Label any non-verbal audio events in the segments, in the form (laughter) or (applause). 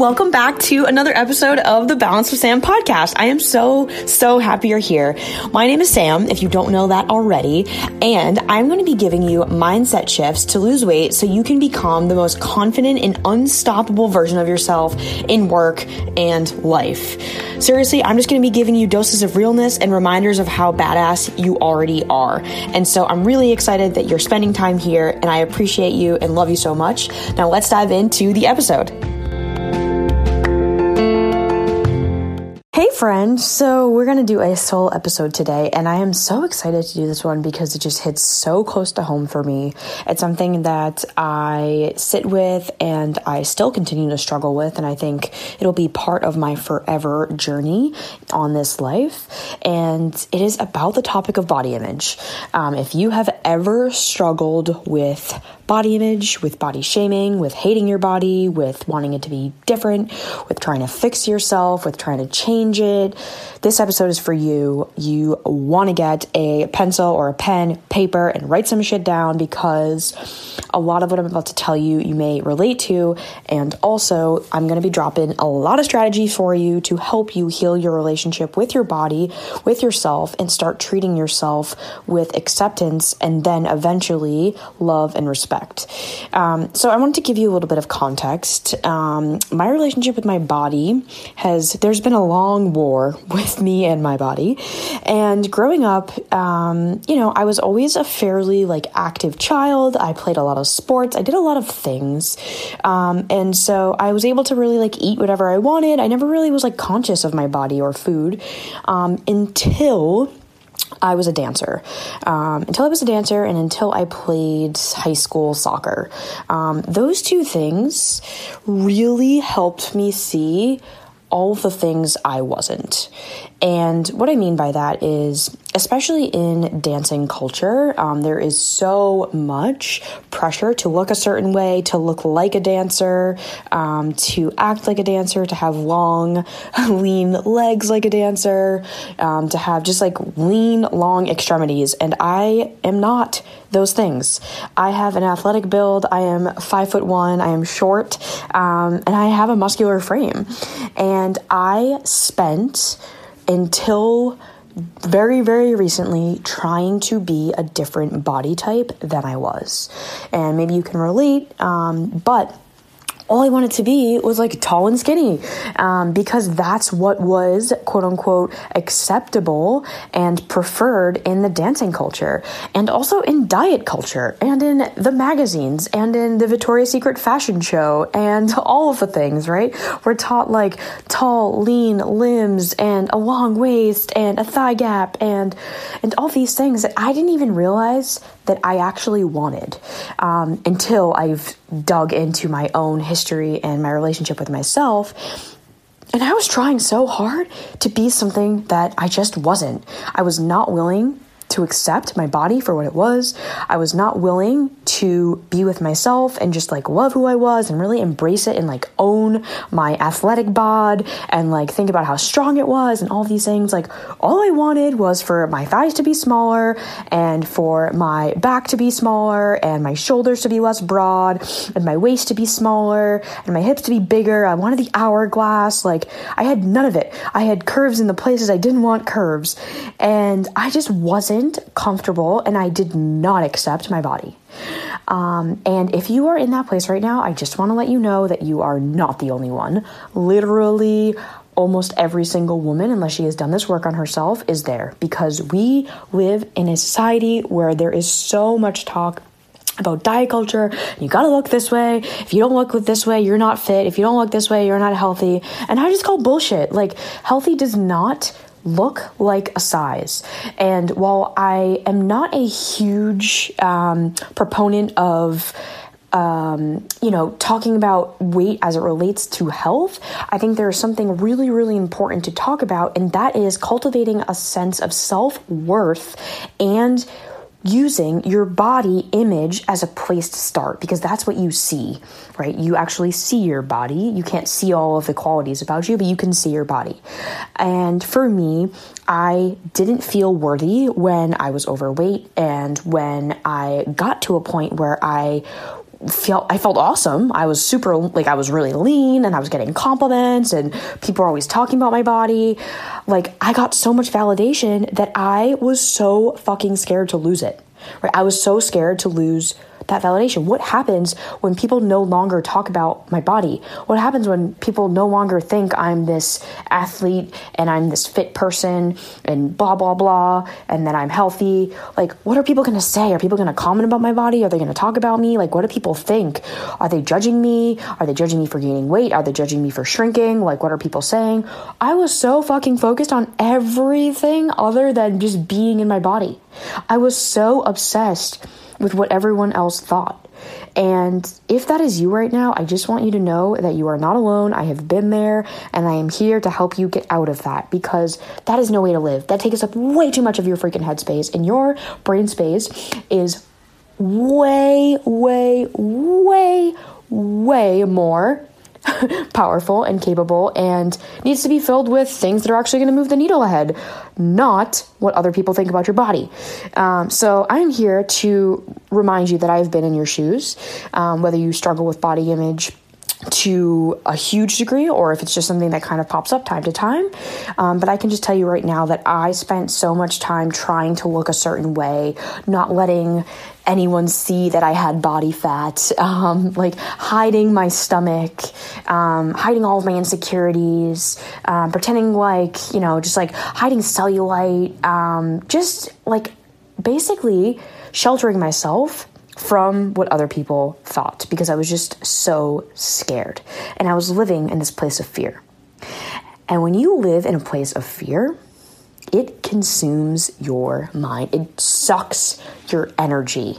welcome back to another episode of the Balance with Sam podcast. I am so, so happy you're here. My name is Sam, if you don't know that already, and I'm going to be giving you mindset shifts to lose weight so you can become the most confident and unstoppable version of yourself in work and life. Seriously, I'm just going to be giving you doses of realness and reminders of how badass you already are. And so I'm really excited that you're spending time here, and I appreciate you and love you so much. Now let's dive into the episode. Hey, friend. So, we're going to do a solo episode today, and I am so excited to do this one because it just hits so close to home for me. It's something that I sit with and I still continue to struggle with, and I think it'll be part of my forever journey on this life. And it is about the topic of body image. Um, if you have ever struggled with body image, with body shaming, with hating your body, with wanting it to be different, with trying to fix yourself, with trying to change it. This episode is for you. You want to get a pencil or a pen, paper, and write some shit down because a lot of what I'm about to tell you, you may relate to. And also, I'm going to be dropping a lot of strategies for you to help you heal your relationship with your body, with yourself, and start treating yourself with acceptance and then eventually love and respect. Um, so I wanted to give you a little bit of context. Um, my relationship with my body has there's been a long war (laughs) with me and my body, and growing up, um, you know, I was always a fairly like active child. I played a lot of sports. I did a lot of things, um, and so I was able to really like eat whatever I wanted. I never really was like conscious of my body or food um, until I was a dancer. Um, until I was a dancer and until I played high school soccer. Um, those two things really helped me see all the things I wasn't. And what I mean by that is, especially in dancing culture, um, there is so much pressure to look a certain way, to look like a dancer, um, to act like a dancer, to have long, (laughs) lean legs like a dancer, um, to have just like lean, long extremities. And I am not those things. I have an athletic build. I am five foot one. I am short, um, and I have a muscular frame. And I spent until very, very recently trying to be a different body type than I was. And maybe you can relate, um, but all I wanted to be was like tall and skinny um, because that's what was quote unquote acceptable and preferred in the dancing culture and also in diet culture and in the magazines and in the Victoria's Secret fashion show and (laughs) all of the things, right? We're taught like tall, lean limbs and a long waist and a thigh gap and and all these things that I didn't even realize that I actually wanted um, until I've dug into my own history and my relationship with myself. And I was trying so hard to be something that I just wasn't. I was not willing to accept my body for what it was. I was not willing to be with myself and just like love who I was and really embrace it and like own my athletic bod and like think about how strong it was and all these things. Like all I wanted was for my thighs to be smaller and for my back to be smaller and my shoulders to be less broad and my waist to be smaller and my hips to be bigger. I wanted the hourglass. Like I had none of it. I had curves in the places I didn't want curves. And I just wasn't wasn't comfortable and I did not accept my body. Um, and if you are in that place right now, I just want to let you know that you are not the only one. Literally, almost every single woman, unless she has done this work on herself, is there because we live in a society where there is so much talk about diet culture. You gotta look this way. If you don't look this way, you're not fit. If you don't look this way, you're not healthy. And I just call bullshit. Like, healthy does not look like a size. And while I am not a huge um, proponent of um, you know, talking about weight as it relates to health, I think there is something really, really important to talk about, and that is cultivating a sense of self worth and using your body image as a place to start because that's what you see, right? You actually see your body. You can't see all of the qualities about you, but you can see your body. And for me, I didn't feel worthy when I was overweight and when I got to a point where I felt I felt awesome. I was super like I was really lean and I was getting compliments and people were always talking about my body. Like I got so much validation that I was so fucking scared to lose it. Right? I was so scared to lose that validation? What happens when people no longer talk about my body? What happens when people no longer think I'm this athlete and I'm this fit person and blah, blah, blah, and that I'm healthy? Like, what are people gonna say? Are people gonna comment about my body? Are they gonna talk about me? Like, what do people think? Are they judging me? Are they judging me for gaining weight? Are they judging me for shrinking? Like, what are people saying? I was so fucking focused on everything other than just being in my body. I was so obsessed with what everyone else thought. And if that is you right now, I just want you to know that you are not alone. I have been there and I am here to help you get out of that because that is no way to live. That takes up way too much of your freaking headspace, and your brain space is way, way, way, way more (laughs) powerful and capable and needs to be filled with things that are actually going to move the needle ahead, not what other people think about your body. Um, so I'm here to remind you that I've been in your shoes, um, whether you struggle with body image to a huge degree or if it's just something that kind of pops up time to time. Um, but I can just tell you right now that I spent so much time trying to look a certain way, not letting anyone see that I had body fat, (laughs) um, like hiding my stomach, um, hiding all of my insecurities, um, pretending like, you know, just like hiding cellulite, um, just like basically sheltering myself from what other people thought because I was just so scared. And I was living in this place of fear. And when you live in a place of fear, it consumes your mind. It sucks your energy.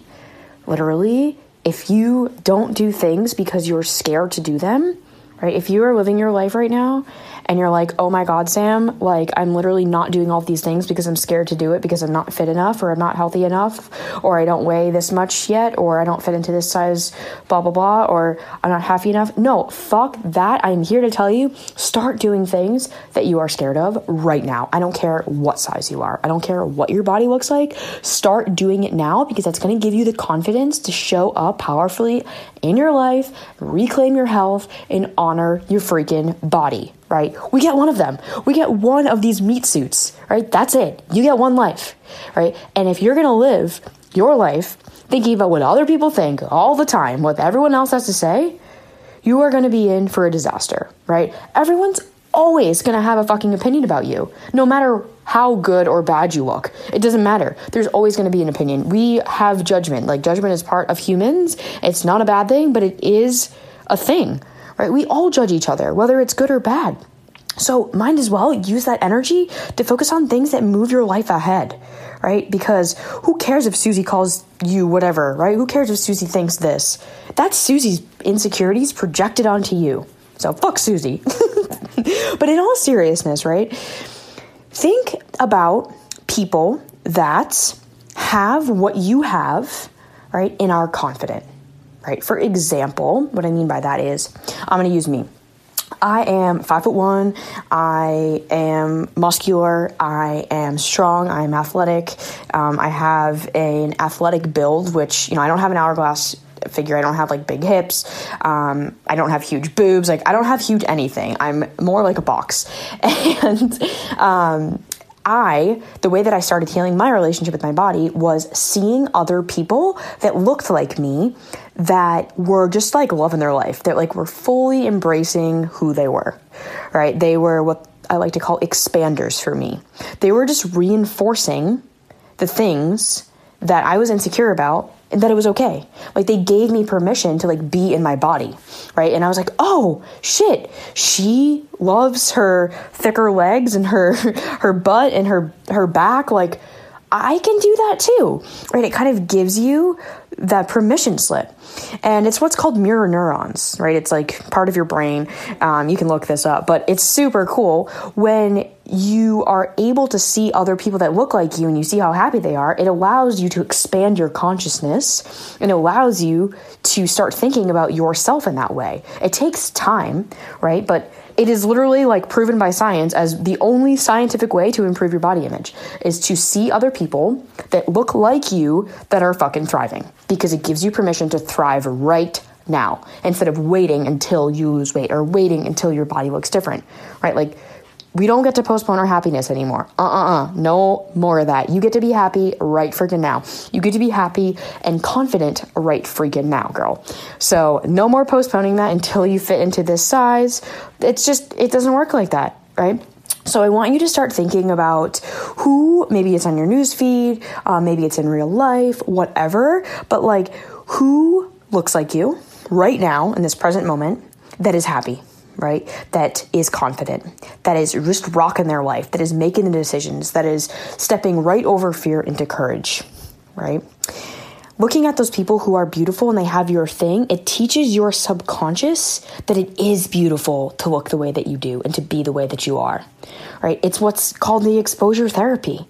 Literally, if you don't do things because you're scared to do them, right? If you are living your life right now and you're like, oh my God, Sam, like I'm literally not doing all these things because I'm scared to do it because I'm not fit enough or I'm not healthy enough or I don't weigh this much yet or I don't fit into this size, blah, blah, blah, or I'm not happy enough. No, fuck that. I'm here to tell you start doing things that you are scared of right now. I don't care what size you are, I don't care what your body looks like. Start doing it now because that's going to give you the confidence to show up powerfully in your life, reclaim your health, and honor your freaking body right? We get one of them. We get one of these meat suits, right? That's it. You get one life, right? And if you're gonna live your life thinking about what other people think all the time, what everyone else has to say, you are gonna be in for a disaster, right? Everyone's always gonna have a fucking opinion about you, no matter how good or bad you look. It doesn't matter. There's always going to be an opinion. We have judgment. Like, judgment is part of humans. It's not a bad thing, but it is a thing right? We all judge each other, whether it's good or bad. So, might as well use that energy to focus on things that move your life ahead, right? Because who cares if Susie calls you whatever, right? Who cares if Susie thinks this? That's Susie's insecurities projected onto you. So, fuck Susie. (laughs) but in all seriousness, right? Think about people that have what you have, right, and are confident right? For example, what I mean by that is I'm going to use me. I am five foot one. I am muscular. I am strong. I am athletic. Um, I have an athletic build, which, you know, I don't have an hourglass figure. I don't have like big hips. Um, I don't have huge boobs. Like, I don't have huge anything. I'm more like a box. (laughs) And, um, I, the way that I started healing my relationship with my body was seeing other people that looked like me that were just like loving their life, that like were fully embracing who they were, right? They were what I like to call expanders for me. They were just reinforcing the things that I was insecure about that it was okay. Like they gave me permission to like be in my body, right? And I was like, "Oh, shit. She loves her thicker legs and her (laughs) her butt and her her back like I can do that too." Right? It kind of gives you that permission slip. And it's what's called mirror neurons, right? It's like part of your brain. Um, you can look this up, but it's super cool when you are able to see other people that look like you and you see how happy they are, it allows you to expand your consciousness and allows you to start thinking about yourself in that way. It takes time, right? But it is literally like proven by science as the only scientific way to improve your body image is to see other people that look like you that are fucking thriving because it gives you permission to thrive right now instead of waiting until you lose weight or waiting until your body looks different, right? Like, we don't get to postpone our happiness anymore. Uh uh uh. No more of that. You get to be happy right freaking now. You get to be happy and confident right freaking now, girl. So, no more postponing that until you fit into this size. It's just, it doesn't work like that, right? So I want you to start thinking about who, maybe it's on your news feed, uh, maybe it's in real life, whatever, but like who looks like you right now in this present moment that is happy, right? That is confident, that is just rocking their life, that is making the decisions, that is stepping right over fear into courage, right? Looking at those people who are beautiful and they have your thing, it teaches your subconscious that it is beautiful to look the way that you do and to be the way that you are, right? It's what's called the exposure therapy.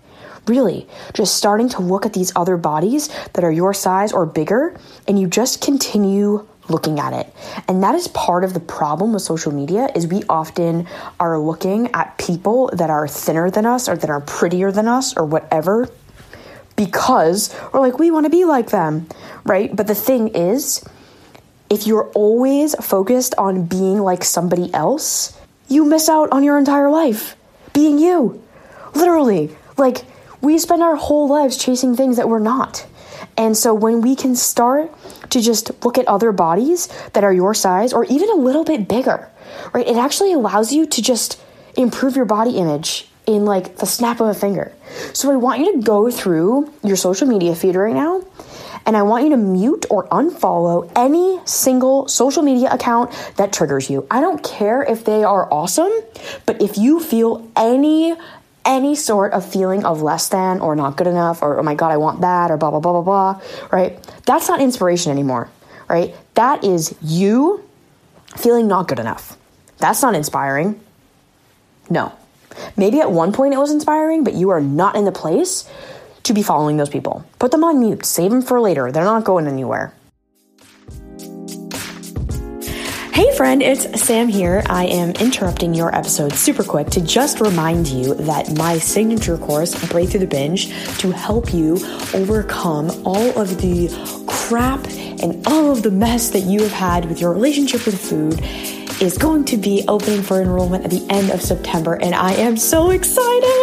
Really, just starting to look at these other bodies that are your size or bigger, and you just continue looking at it. And that is part of the problem with social media is we often are looking at people that are thinner than us or that are prettier than us or whatever because we're like we want to be like them, right? But the thing is if you're always focused on being like somebody else, you miss out on your entire life being you. Literally. Like we spend our whole lives chasing things that we're not. And so when we can start to just look at other bodies that are your size or even a little bit bigger, right? It actually allows you to just improve your body image in like the snap of a finger. So I want you to go through your social media feed right now and I want you to mute or unfollow any single social media account that triggers you. I don't care if they are awesome, but if you feel any any sort of feeling of less than or not good enough or oh my god, I want that or blah blah blah blah blah, right? That's not inspiration anymore, right? That is you feeling not good enough. That's not inspiring. No. Maybe at one point it was inspiring, but you are not in the place to be following those people. Put them on mute, save them for later. They're not going anywhere. Friend, it's Sam here. I am interrupting your episode super quick to just remind you that my signature course, Break Through the Binge, to help you overcome all of the crap and all of the mess that you have had with your relationship with food is going to be opening for enrollment at the end of September, and I am so excited.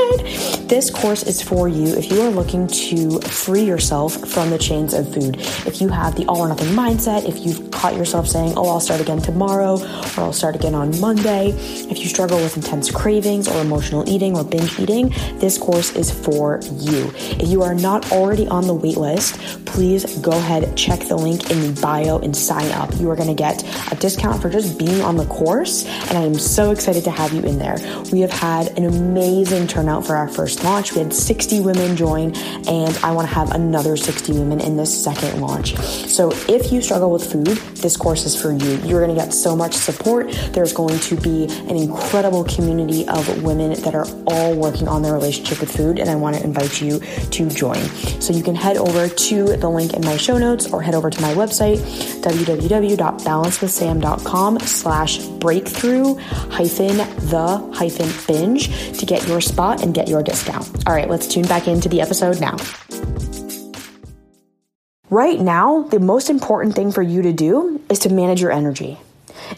This course is for you if you are looking to free yourself from the chains of food. If you have the all or nothing mindset, if you've caught yourself saying, Oh, I'll start again tomorrow, or I'll start again on Monday, if you struggle with intense cravings or emotional eating or binge eating, this course is for you. If you are not already on the wait list, please go ahead, check the link in the bio, and sign up. You are going to get a discount for just being on the course, and I am so excited to have you in there. We have had an amazing turnout for our first launch. We had 60 women join, and I want to have another 60 women in this second launch. So if you struggle with food, this course is for you. You're going to get so much support. There's going to be an incredible community of women that are all working on their relationship with food, and I want to invite you to join. So you can head over to the link in my show notes or head over to my website, www.balancewithsam.com slash breakthrough hyphen the hyphen binge to get your spot and get your discount. All right, let's tune back into the episode now. Right now, the most important thing for you to do is to manage your energy.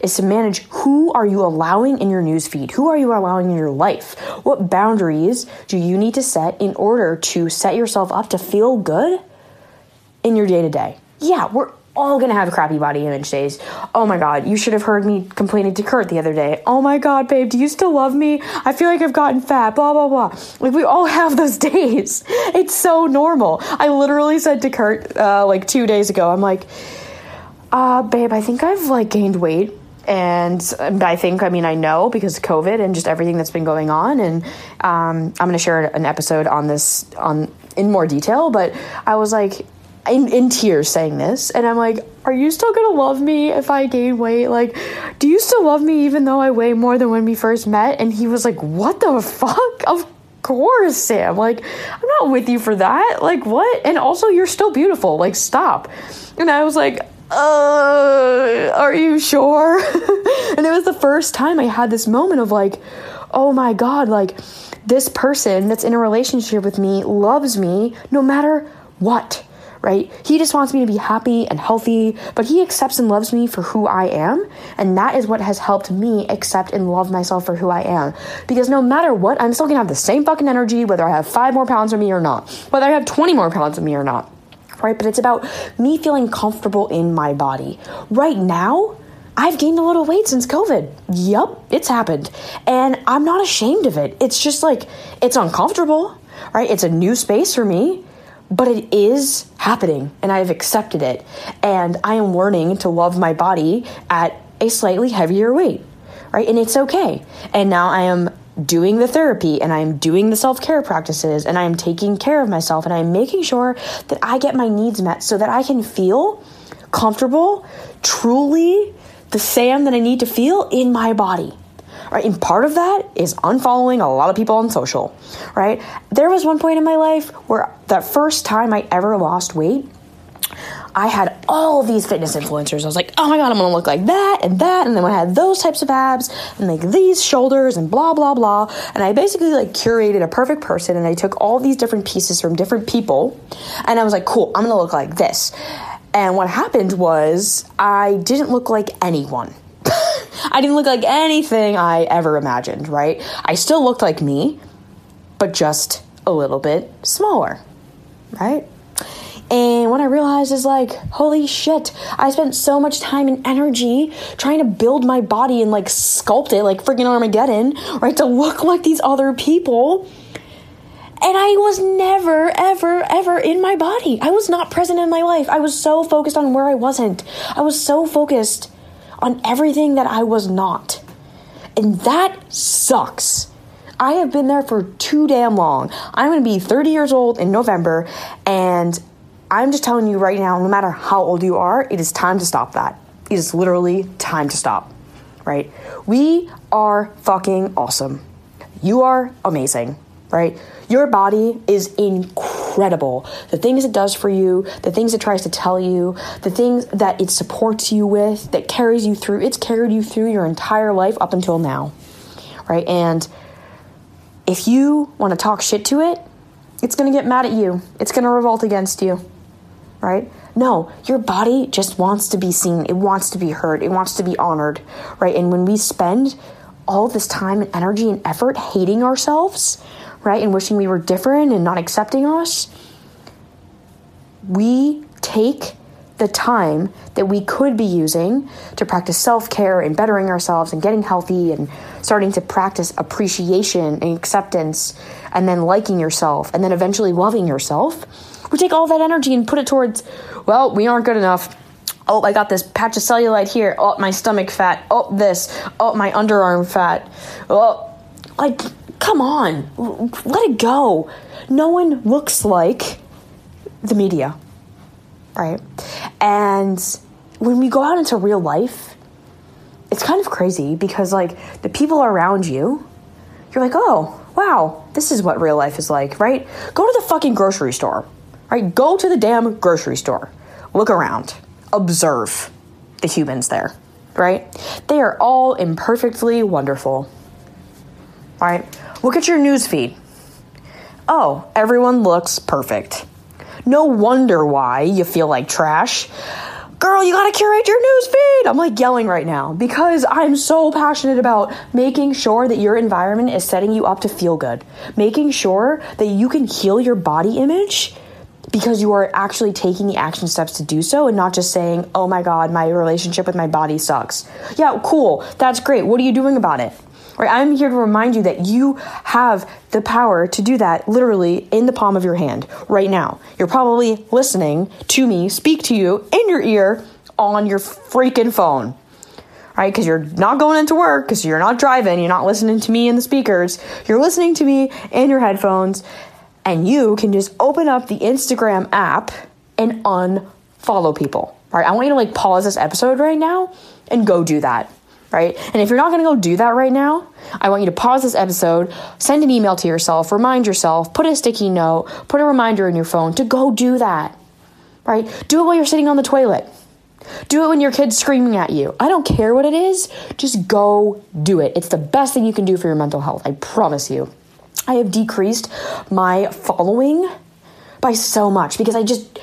Is to manage who are you allowing in your newsfeed? Who are you allowing in your life? What boundaries do you need to set in order to set yourself up to feel good in your day to day? Yeah, we're all gonna have crappy body image days. Oh my god, you should have heard me complaining to Kurt the other day. Oh my god, babe, do you still love me? I feel like I've gotten fat, blah, blah, blah. Like, we all (laughs) have those days. It's so normal. I literally said to Kurt, uh, like two days ago, I'm like, uh, babe, I think I've like gained weight. And I think, I mean, I know because COVID and just everything that's been going on. And um, I'm going to share an episode on this on in more detail. But I was like, in, in tears saying this. And I'm like, Are you still gonna love me if I gain weight? Like, do you still love me even though I weigh more than when we first met? And he was like, What the fuck? (laughs) Of course, Sam. Like, I'm not with you for that. Like, what? And also, you're still beautiful. Like, stop. And I was like, uh, are you sure? (laughs) and it was the first time I had this moment of like, oh my God, like, this person that's in a relationship with me loves me no matter what right? He just wants me to be happy and healthy, but he accepts and loves me for who I am. And that is what has helped me accept and love myself for who I am. Because no matter what, I'm still gonna have the same fucking energy, whether I have five more pounds of me or not, whether I have 20 more pounds of me or not. Right, but it's about me feeling comfortable in my body. Right now, I've gained a little weight since COVID. Yup, it's happened. And I'm not ashamed of it. It's just like, it's uncomfortable, right? It's a new space for me but it is happening and I've accepted it. And I am learning to love my body at a slightly heavier weight, right? And it's okay. And now I am doing the therapy and I'm doing the self care practices and I'm taking care of myself and I'm making sure that I get my needs met so that I can feel comfortable, truly the Sam that I need to feel in my body right? And part of that is unfollowing a lot of people on social, right? There was one point in my life where that first time I ever lost weight, I had all these fitness influencers. I was like, oh my god, I'm gonna look like that and that, and then I had those types of abs and like these shoulders and blah blah blah. And I basically like curated a perfect person, and I took all these different pieces from different people, and I was like, cool, I'm gonna look like this. And what happened was I didn't look like anyone. I didn't look like anything I ever imagined, right? I still looked like me, but just a little bit smaller, right? And what I realized is like, holy shit, I spent so much time and energy trying to build my body and like sculpt it like freaking Armageddon, right? To look like these other people. And I was never, ever, ever in my body. I was not present in my life. I was so focused on where I wasn't. I was so focused on everything that I was not. And that sucks. I have been there for too damn long. I'm going to be 30 years old in November, and I'm just telling you right now no matter how old you are, it is time to stop that. It is literally time to stop, right? We are fucking awesome. You are amazing, right? Your body is incredible. The things it does for you, the things it tries to tell you, the things that it supports you with, that carries you through, it's carried you through your entire life up until now, right? And if you want to talk shit to it, it's going to get mad at you. It's going to revolt against you, right? No, your body just wants to be seen. It wants to be heard. It wants to be honored, right? And when we spend all this time and energy and effort hating ourselves, right, and wishing we were different and not accepting us, we take the time that we could be using to practice self care and bettering ourselves and getting healthy and starting to practice appreciation and acceptance and then liking yourself and then eventually loving yourself. We take all that energy and put it towards, well, we aren't good enough. Oh, I got this patch of cellulite here. Oh, my stomach fat. Oh, this. Oh, my underarm fat. Oh, like come on, let it go. No one looks like the media, right? And when we go out into real life, it's kind of crazy because, like, the people around you, you're like, oh, wow, this is what real life is like, right? Go to the fucking grocery store, right? Go to the damn grocery store. Look around, observe the humans there, right? They are all imperfectly wonderful, right? Look at your news feed. Oh, everyone looks perfect. No wonder why you feel like trash. Girl, you gotta curate your news feed. I'm like yelling right now because I'm so passionate about making sure that your environment is setting you up to feel good, making sure that you can heal your body image because you are actually taking the action steps to do so and not just saying, oh my God, my relationship with my body sucks. Yeah, cool. That's great. What are you doing about it? Right? I'm here to remind you that you have the power to do that literally in the palm of your hand right now. You're probably listening to me speak to you in your ear on your freaking phone. Right? Because you're not going into work, because you're not driving, you're not listening to me in the speakers, you're listening to me in your headphones, and you can just open up the Instagram app and unfollow people. Right? I want you to like pause this episode right now and go do that. Right? And if you're not going to go do that right now, I want you to pause this episode, send an email to yourself, remind yourself, put a sticky note, put a reminder in your phone to go do that. Right? Do it while you're sitting on the toilet. Do it when your kid's screaming at you. I don't care what it is, just go do it. It's the best thing you can do for your mental health. I promise you. I have decreased my following by so much because I just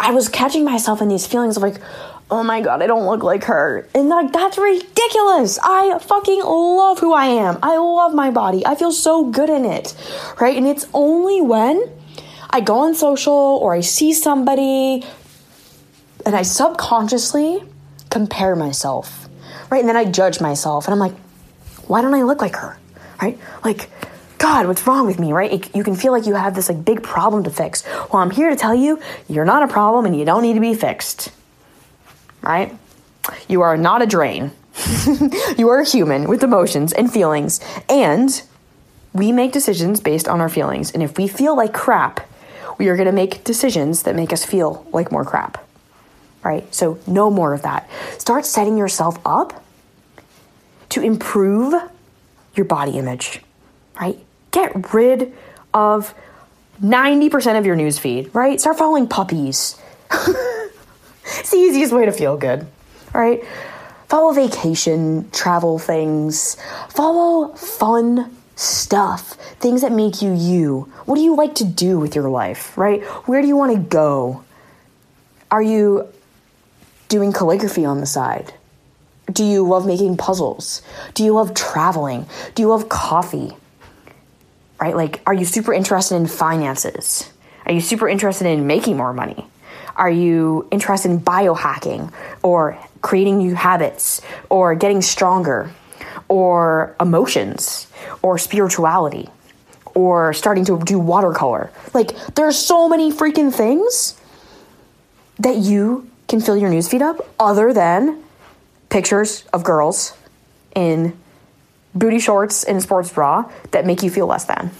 I was catching myself in these feelings of like, oh my god, I don't look like her. And like that's ridiculous. I fucking love who I am. I love my body. I feel so good in it. Right? And it's only when I go on social or I see somebody and I subconsciously compare myself, right? And then I judge myself and I'm like, why don't I look like her, right? Like, God, what's wrong with me, right? You can feel like you have this like big problem to fix. Well, I'm here to tell you, you're not a problem and you don't need to be fixed, right? You are not a drain. (laughs) you are a human with emotions and feelings, and we make decisions based on our feelings. And if we feel like crap, we are going to make decisions that make us feel like more crap right? So, no more of that. Start setting yourself up to improve your body image, right? Get rid of 90% of your news feed, right? Start following puppies. (laughs) it's the easiest way to feel good, right? Follow vacation, travel things, follow fun stuff, things that make you you. What do you like to do with your life, right? Where do you want to go? Are you doing calligraphy on the side? Do you love making puzzles? Do you love traveling? Do you love coffee? Right? Like, are you super interested in finances? Are you super interested in making more money? Are you interested in biohacking or creating new habits or getting stronger or emotions or spirituality or starting to do watercolor? Like, there's so many freaking things that you can fill your newsfeed up other than pictures of girls in booty shorts and sports bra that make you feel less than.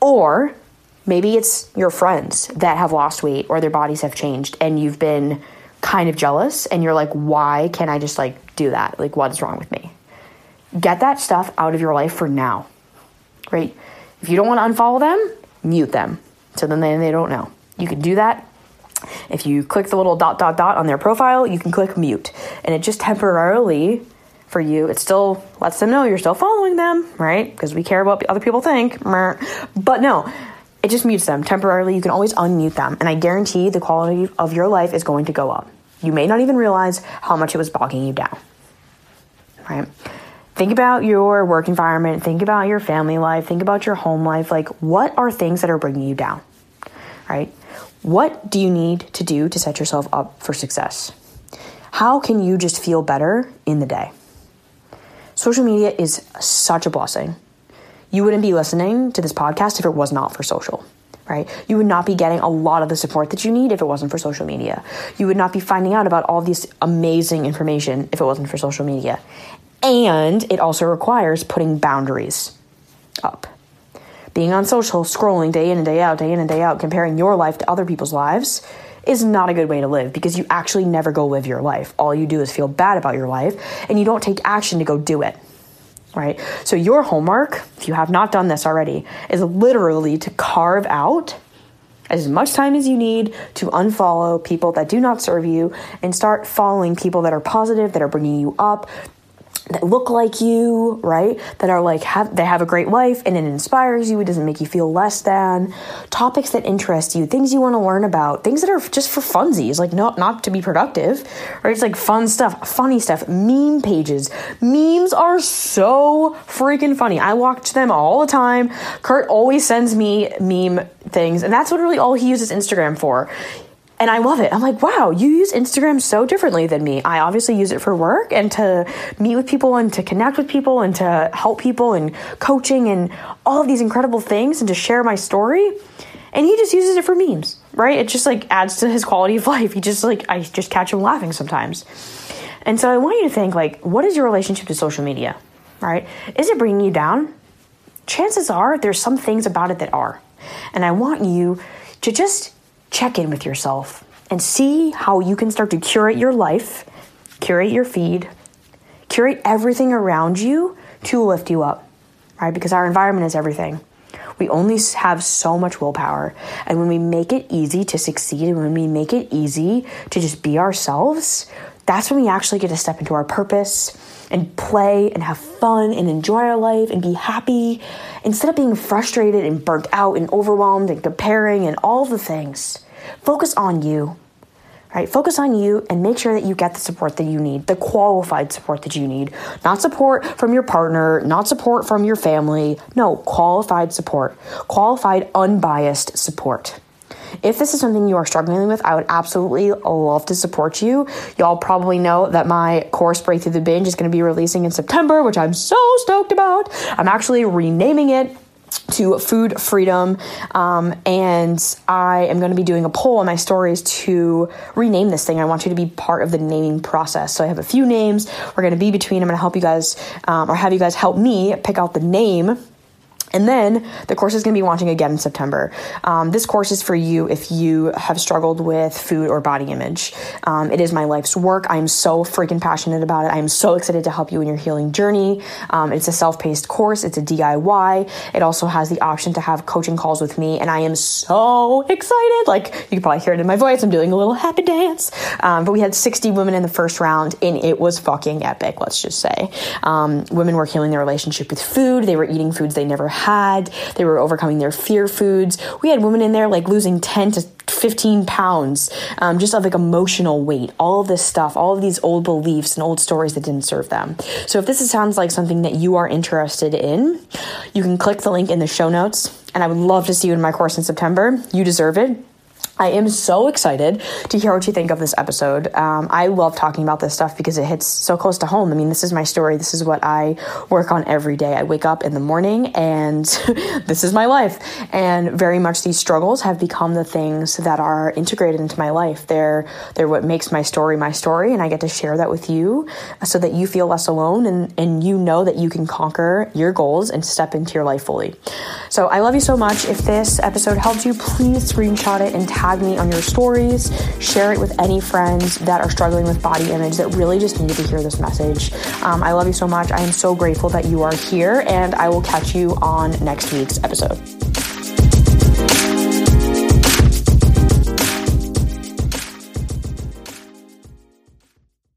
Or maybe it's your friends that have lost weight or their bodies have changed and you've been kind of jealous and you're like, why can't I just like do that? Like, what's wrong with me? Get that stuff out of your life for now, right? If you don't want to unfollow them, mute them so then they, they don't know. You can do that if you click the little dot dot dot on their profile, you can click mute. And it just temporarily for you, it still lets them know you're still following them, right? Because we care about what other people think. But no, it just mutes them temporarily. You can always unmute them. And I guarantee the quality of your life is going to go up. You may not even realize how much it was bogging you down, right? Think about your work environment, think about your family life, think about your home life. Like, what are things that are bringing you down, right? What do you need to do to set yourself up for success? How can you just feel better in the day? Social media is such a blessing. You wouldn't be listening to this podcast if it was not for social, right? You would not be getting a lot of the support that you need if it wasn't for social media. You would not be finding out about all this amazing information if it wasn't for social media. And it also requires putting boundaries up being on social, scrolling day in and day out, day in and day out, comparing your life to other people's lives is not a good way to live because you actually never go live your life. All you do is feel bad about your life and you don't take action to go do it. Right? So, your homework, if you have not done this already, is literally to carve out as much time as you need to unfollow people that do not serve you and start following people that are positive, that are bringing you up, that look like you, right? That are like have they have a great life and it inspires you, it doesn't make you feel less than. Topics that interest you, things you want to learn about, things that are just for funsies, like not not to be productive, right? It's like fun stuff, funny stuff, meme pages. Memes are so freaking funny. I watch them all the time. Kurt always sends me meme things, and that's what really all he uses Instagram for and I love it. I'm like, wow, you use Instagram so differently than me. I obviously use it for work and to meet with people and to connect with people and to help people and coaching and all of these incredible things and to share my story. And he just uses it for memes, right? It just like adds to his quality of (laughs) life. He just like, I just catch him laughing sometimes. And so I want you to think like, what is your relationship to social media, right? Is it bringing you down? Chances are there's some things about it that are. And I want you to just check in with yourself and see how you can start to curate your life, curate your feed, curate everything around you to lift you up, right? Because our environment is everything. We only have so much willpower. And when we make it easy to succeed and when we make it easy to just be ourselves, that's when we actually get to step into our purpose and play and have fun and enjoy our life and be happy instead of being frustrated and burnt out and overwhelmed and comparing and all the things. Focus on you. Right? Focus on you and make sure that you get the support that you need, the qualified support that you need. Not support from your partner, not support from your family. No, qualified support. Qualified, unbiased support. If this is something you are struggling with, I would absolutely love to support you. Y'all probably know that my course Break Through the Binge is going to be releasing in September, which I'm so stoked about. I'm actually renaming it to food freedom. Um, and I am going to be doing a poll on my stories to rename this thing. I want you to be part of the naming process. So I have a few names. We're going to be between. I'm going to help you guys um, or have you guys help me pick out the name and then the course is going to be launching again in September. Um, this course is for you if you have struggled with food or body image. Um, it is my life's work. I am so freaking passionate about it. I am so excited to help you in your healing journey. Um, it's a self paced course, it's a DIY. It also has the option to have coaching calls with me, and I am so excited. Like, you can probably hear it in my voice. I'm doing a little happy dance. Um, but we had 60 women in the first round, and it was fucking epic, let's just say. Um, women were healing their relationship with food, they were eating foods they never had. They were overcoming their fear foods. We had women in there like losing 10 to 15 pounds um, just of like emotional weight, all of this stuff, all of these old beliefs and old stories that didn't serve them. So if this sounds like something that you are interested in, you can click the link in the show notes. And I would love to see you in my course in September. You deserve it. I am so excited to hear what you think of this episode. Um, I love talking about this stuff because it hits so close to home. I mean, this is my story. This is what I work on every day. I wake up in the morning and (laughs) this is my life. And very much these struggles have become the things that are integrated into my life. They're, they're what makes my story my story. And I get to share that with you so that you feel less alone and, and you know that you can conquer your goals and step into your life fully. So I love you so much. If this episode helped you, please screenshot it and tag tag me on your stories, share it with any friends that are struggling with body image that really just needed to hear this message. Um, I love you so much. I am so grateful that you are here, and I will catch you on next week's episode.